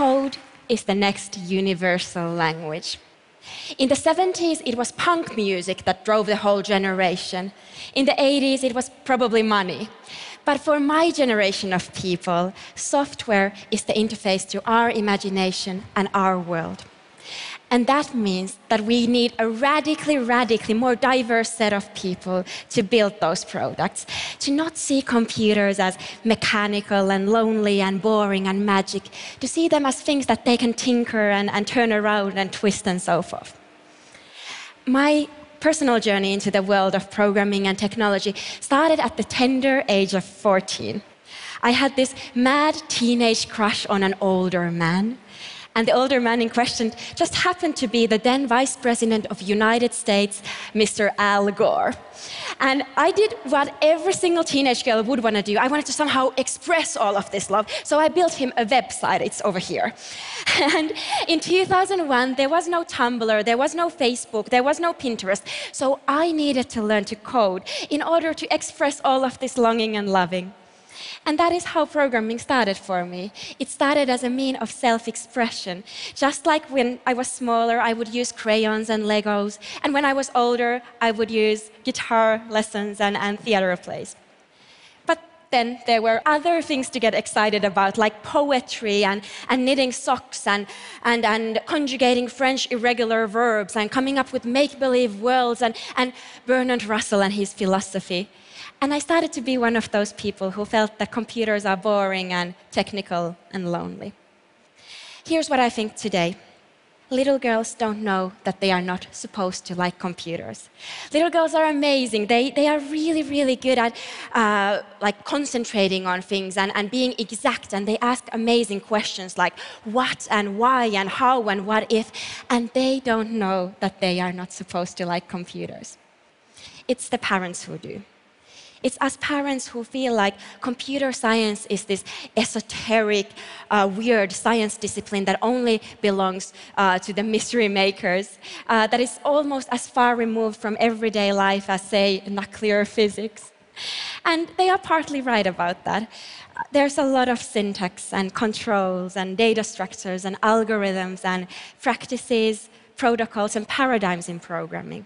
code is the next universal language. In the 70s, it was punk music that drove the whole generation. In the 80s, it was probably money. But for my generation of people, software is the interface to our imagination and our world. And that means that we need a radically, radically more diverse set of people to build those products. To not see computers as mechanical and lonely and boring and magic, to see them as things that they can tinker and, and turn around and twist and so forth. My personal journey into the world of programming and technology started at the tender age of 14. I had this mad teenage crush on an older man. And the older man in question just happened to be the then Vice President of United States, Mr. Al Gore. And I did what every single teenage girl would want to do. I wanted to somehow express all of this love. So I built him a website. It's over here. And in 2001, there was no Tumblr, there was no Facebook, there was no Pinterest. So I needed to learn to code in order to express all of this longing and loving. And that is how programming started for me. It started as a mean of self expression. Just like when I was smaller, I would use crayons and Legos. And when I was older, I would use guitar lessons and, and theater plays. But then there were other things to get excited about, like poetry and, and knitting socks and, and, and conjugating French irregular verbs and coming up with make believe worlds and, and Bertrand Russell and his philosophy. And I started to be one of those people who felt that computers are boring and technical and lonely. Here's what I think today. Little girls don't know that they are not supposed to like computers. Little girls are amazing. They, they are really, really good at uh, like concentrating on things and, and being exact. And they ask amazing questions like what and why and how and what if. And they don't know that they are not supposed to like computers. It's the parents who do. It's us parents who feel like computer science is this esoteric, uh, weird science discipline that only belongs uh, to the mystery makers, uh, that is almost as far removed from everyday life as, say, nuclear physics. And they are partly right about that. There's a lot of syntax and controls and data structures and algorithms and practices, protocols, and paradigms in programming.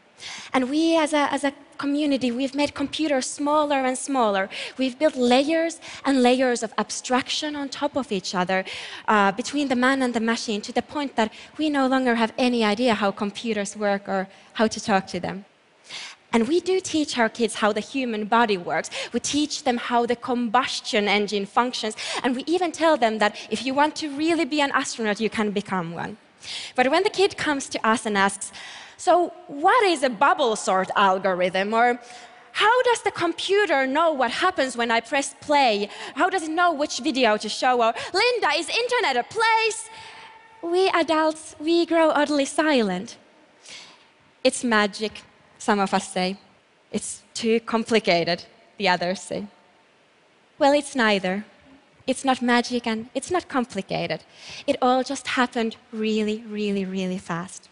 And we as a, as a community, we've made computers smaller and smaller. We've built layers and layers of abstraction on top of each other uh, between the man and the machine to the point that we no longer have any idea how computers work or how to talk to them. And we do teach our kids how the human body works. We teach them how the combustion engine functions. And we even tell them that if you want to really be an astronaut, you can become one. But when the kid comes to us and asks, so, what is a bubble sort algorithm? Or how does the computer know what happens when I press play? How does it know which video to show? Or, Linda, is internet a place? We adults, we grow oddly silent. It's magic, some of us say. It's too complicated, the others say. Well, it's neither. It's not magic and it's not complicated. It all just happened really, really, really fast.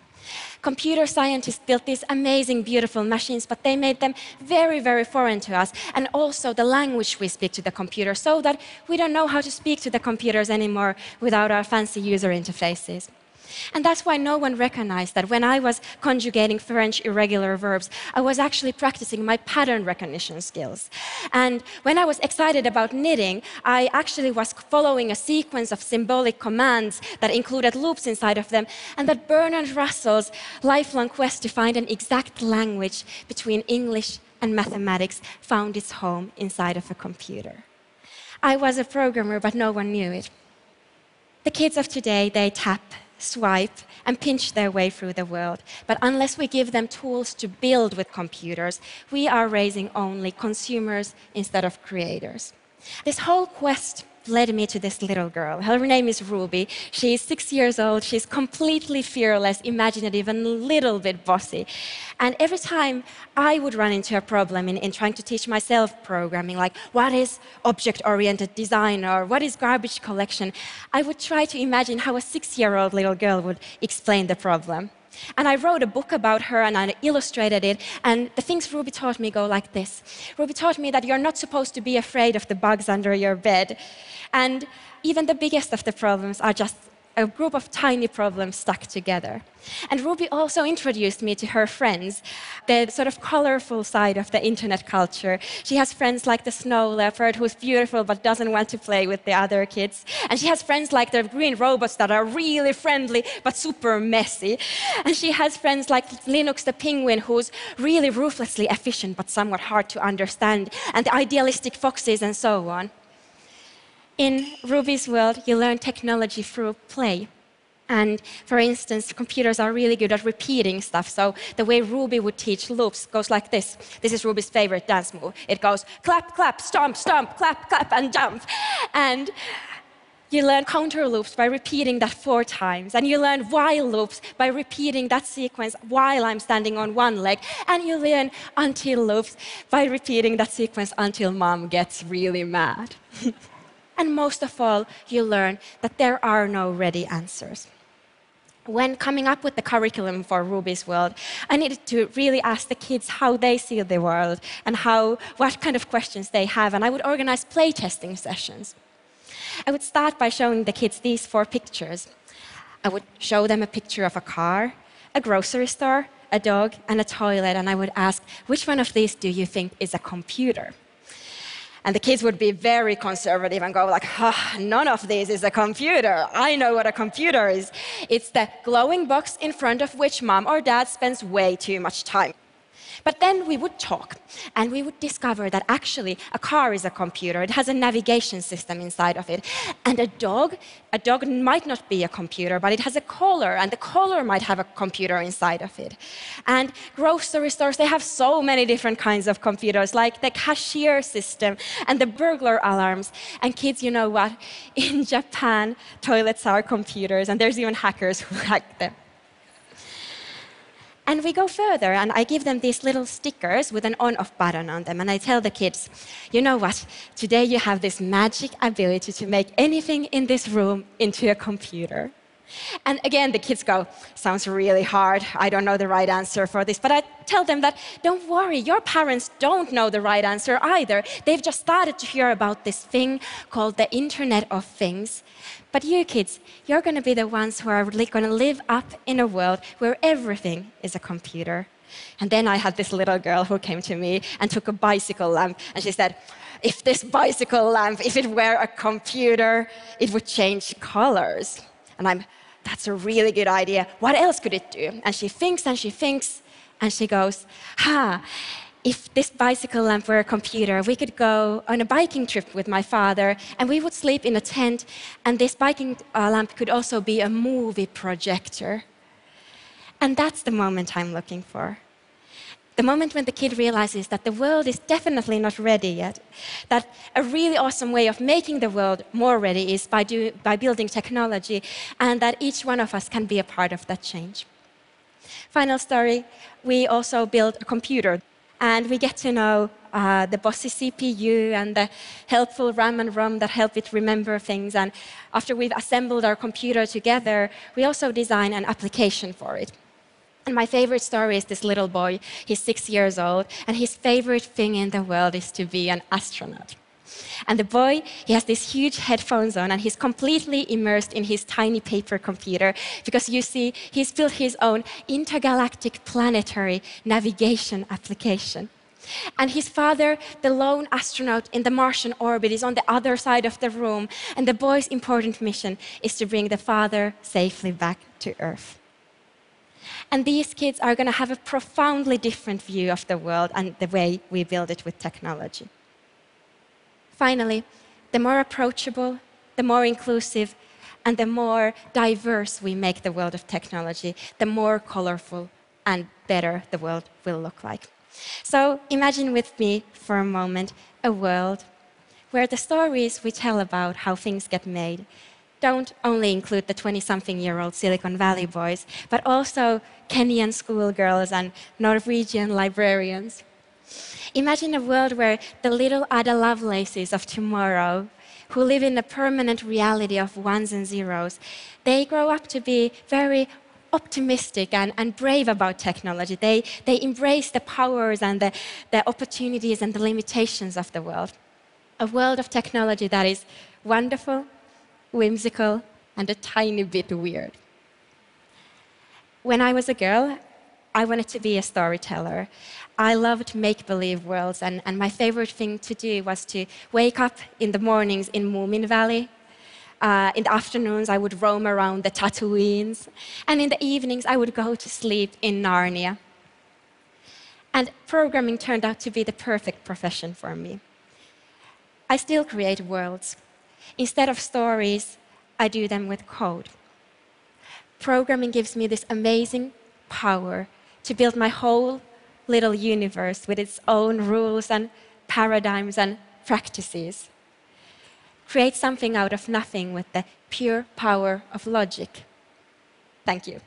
Computer scientists built these amazing, beautiful machines, but they made them very, very foreign to us. And also the language we speak to the computer, so that we don't know how to speak to the computers anymore without our fancy user interfaces. And that's why no one recognized that when I was conjugating French irregular verbs, I was actually practicing my pattern recognition skills. And when I was excited about knitting, I actually was following a sequence of symbolic commands that included loops inside of them, and that Bertrand Russell's lifelong quest to find an exact language between English and mathematics found its home inside of a computer. I was a programmer, but no one knew it. The kids of today, they tap swipe, and pinch their way through the world. But unless we give them tools to build with computers, we are raising only consumers instead of creators. This whole quest led me to this little girl. Her name is Ruby. She's six years old. She's completely fearless, imaginative, and a little bit bossy. And every time I would run into a problem in, in trying to teach myself programming, like what is object oriented design or what is garbage collection, I would try to imagine how a six year old little girl would explain the problem. And I wrote a book about her and I illustrated it. And the things Ruby taught me go like this Ruby taught me that you're not supposed to be afraid of the bugs under your bed. And even the biggest of the problems are just a group of tiny problems stuck together. And Ruby also introduced me to her friends, the sort of colorful side of the internet culture. She has friends like the snow leopard, who's beautiful but doesn't want to play with the other kids. And she has friends like the green robots that are really friendly but super messy. And she has friends like Linux the penguin, who's really ruthlessly efficient but somewhat hard to understand, and the idealistic foxes and so on. In Ruby's world, you learn technology through play. And for instance, computers are really good at repeating stuff. So the way Ruby would teach loops goes like this. This is Ruby's favorite dance move. It goes clap, clap, stomp, stomp, clap, clap, and jump. And you learn counter loops by repeating that four times. And you learn while loops by repeating that sequence while I'm standing on one leg. And you learn until loops by repeating that sequence until mom gets really mad. and most of all, you learn that there are no ready answers when coming up with the curriculum for Ruby's World, I needed to really ask the kids how they see the world and how, what kind of questions they have, and I would organize playtesting sessions. I would start by showing the kids these four pictures. I would show them a picture of a car, a grocery store, a dog, and a toilet, and I would ask, which one of these do you think is a computer? And the kids would be very conservative and go like, oh, none of this is a computer. I know what a computer is. It's the glowing box in front of which mom or dad spends way too much time. But then we would talk and we would discover that actually a car is a computer. It has a navigation system inside of it. And a dog, a dog might not be a computer, but it has a collar, and the collar might have a computer inside of it. And grocery stores, they have so many different kinds of computers, like the cashier system and the burglar alarms. And kids, you know what? In Japan, toilets are computers, and there's even hackers who hack them. And we go further, and I give them these little stickers with an on off button on them. And I tell the kids, you know what? Today you have this magic ability to make anything in this room into a computer. And again, the kids go, sounds really hard. I don't know the right answer for this. But I tell them that, don't worry, your parents don't know the right answer either. They've just started to hear about this thing called the Internet of Things. But you kids, you're going to be the ones who are going to live up in a world where everything is a computer. And then I had this little girl who came to me and took a bicycle lamp, and she said, if this bicycle lamp, if it were a computer, it would change colors. And I'm, that's a really good idea. What else could it do? And she thinks and she thinks, and she goes, ha, if this bicycle lamp were a computer, we could go on a biking trip with my father and we would sleep in a tent, and this biking uh, lamp could also be a movie projector. And that's the moment I'm looking for. The moment when the kid realizes that the world is definitely not ready yet, that a really awesome way of making the world more ready is by, do, by building technology, and that each one of us can be a part of that change. Final story we also built a computer and we get to know uh, the bossy CPU and the helpful RAM and ROM that help it remember things. And after we've assembled our computer together, we also design an application for it. And my favorite story is this little boy. He's six years old, and his favorite thing in the world is to be an astronaut. And the boy, he has these huge headphones on and he's completely immersed in his tiny paper computer because you see, he's built his own intergalactic planetary navigation application. And his father, the lone astronaut in the Martian orbit, is on the other side of the room. And the boy's important mission is to bring the father safely back to Earth. And these kids are going to have a profoundly different view of the world and the way we build it with technology. Finally, the more approachable, the more inclusive, and the more diverse we make the world of technology, the more colorful and better the world will look like. So imagine with me for a moment a world where the stories we tell about how things get made don't only include the 20 something year old Silicon Valley boys, but also Kenyan schoolgirls and Norwegian librarians Imagine a world where the little Ada Lovelaces of tomorrow, who live in the permanent reality of ones and zeros, they grow up to be very optimistic and, and brave about technology. They, they embrace the powers and the, the opportunities and the limitations of the world. A world of technology that is wonderful, whimsical, and a tiny bit weird. When I was a girl, I wanted to be a storyteller. I loved make believe worlds, and, and my favorite thing to do was to wake up in the mornings in Moomin Valley. Uh, in the afternoons, I would roam around the Tatooines, and in the evenings, I would go to sleep in Narnia. And programming turned out to be the perfect profession for me. I still create worlds. Instead of stories, I do them with code. Programming gives me this amazing power to build my whole little universe with its own rules and paradigms and practices. Create something out of nothing with the pure power of logic. Thank you.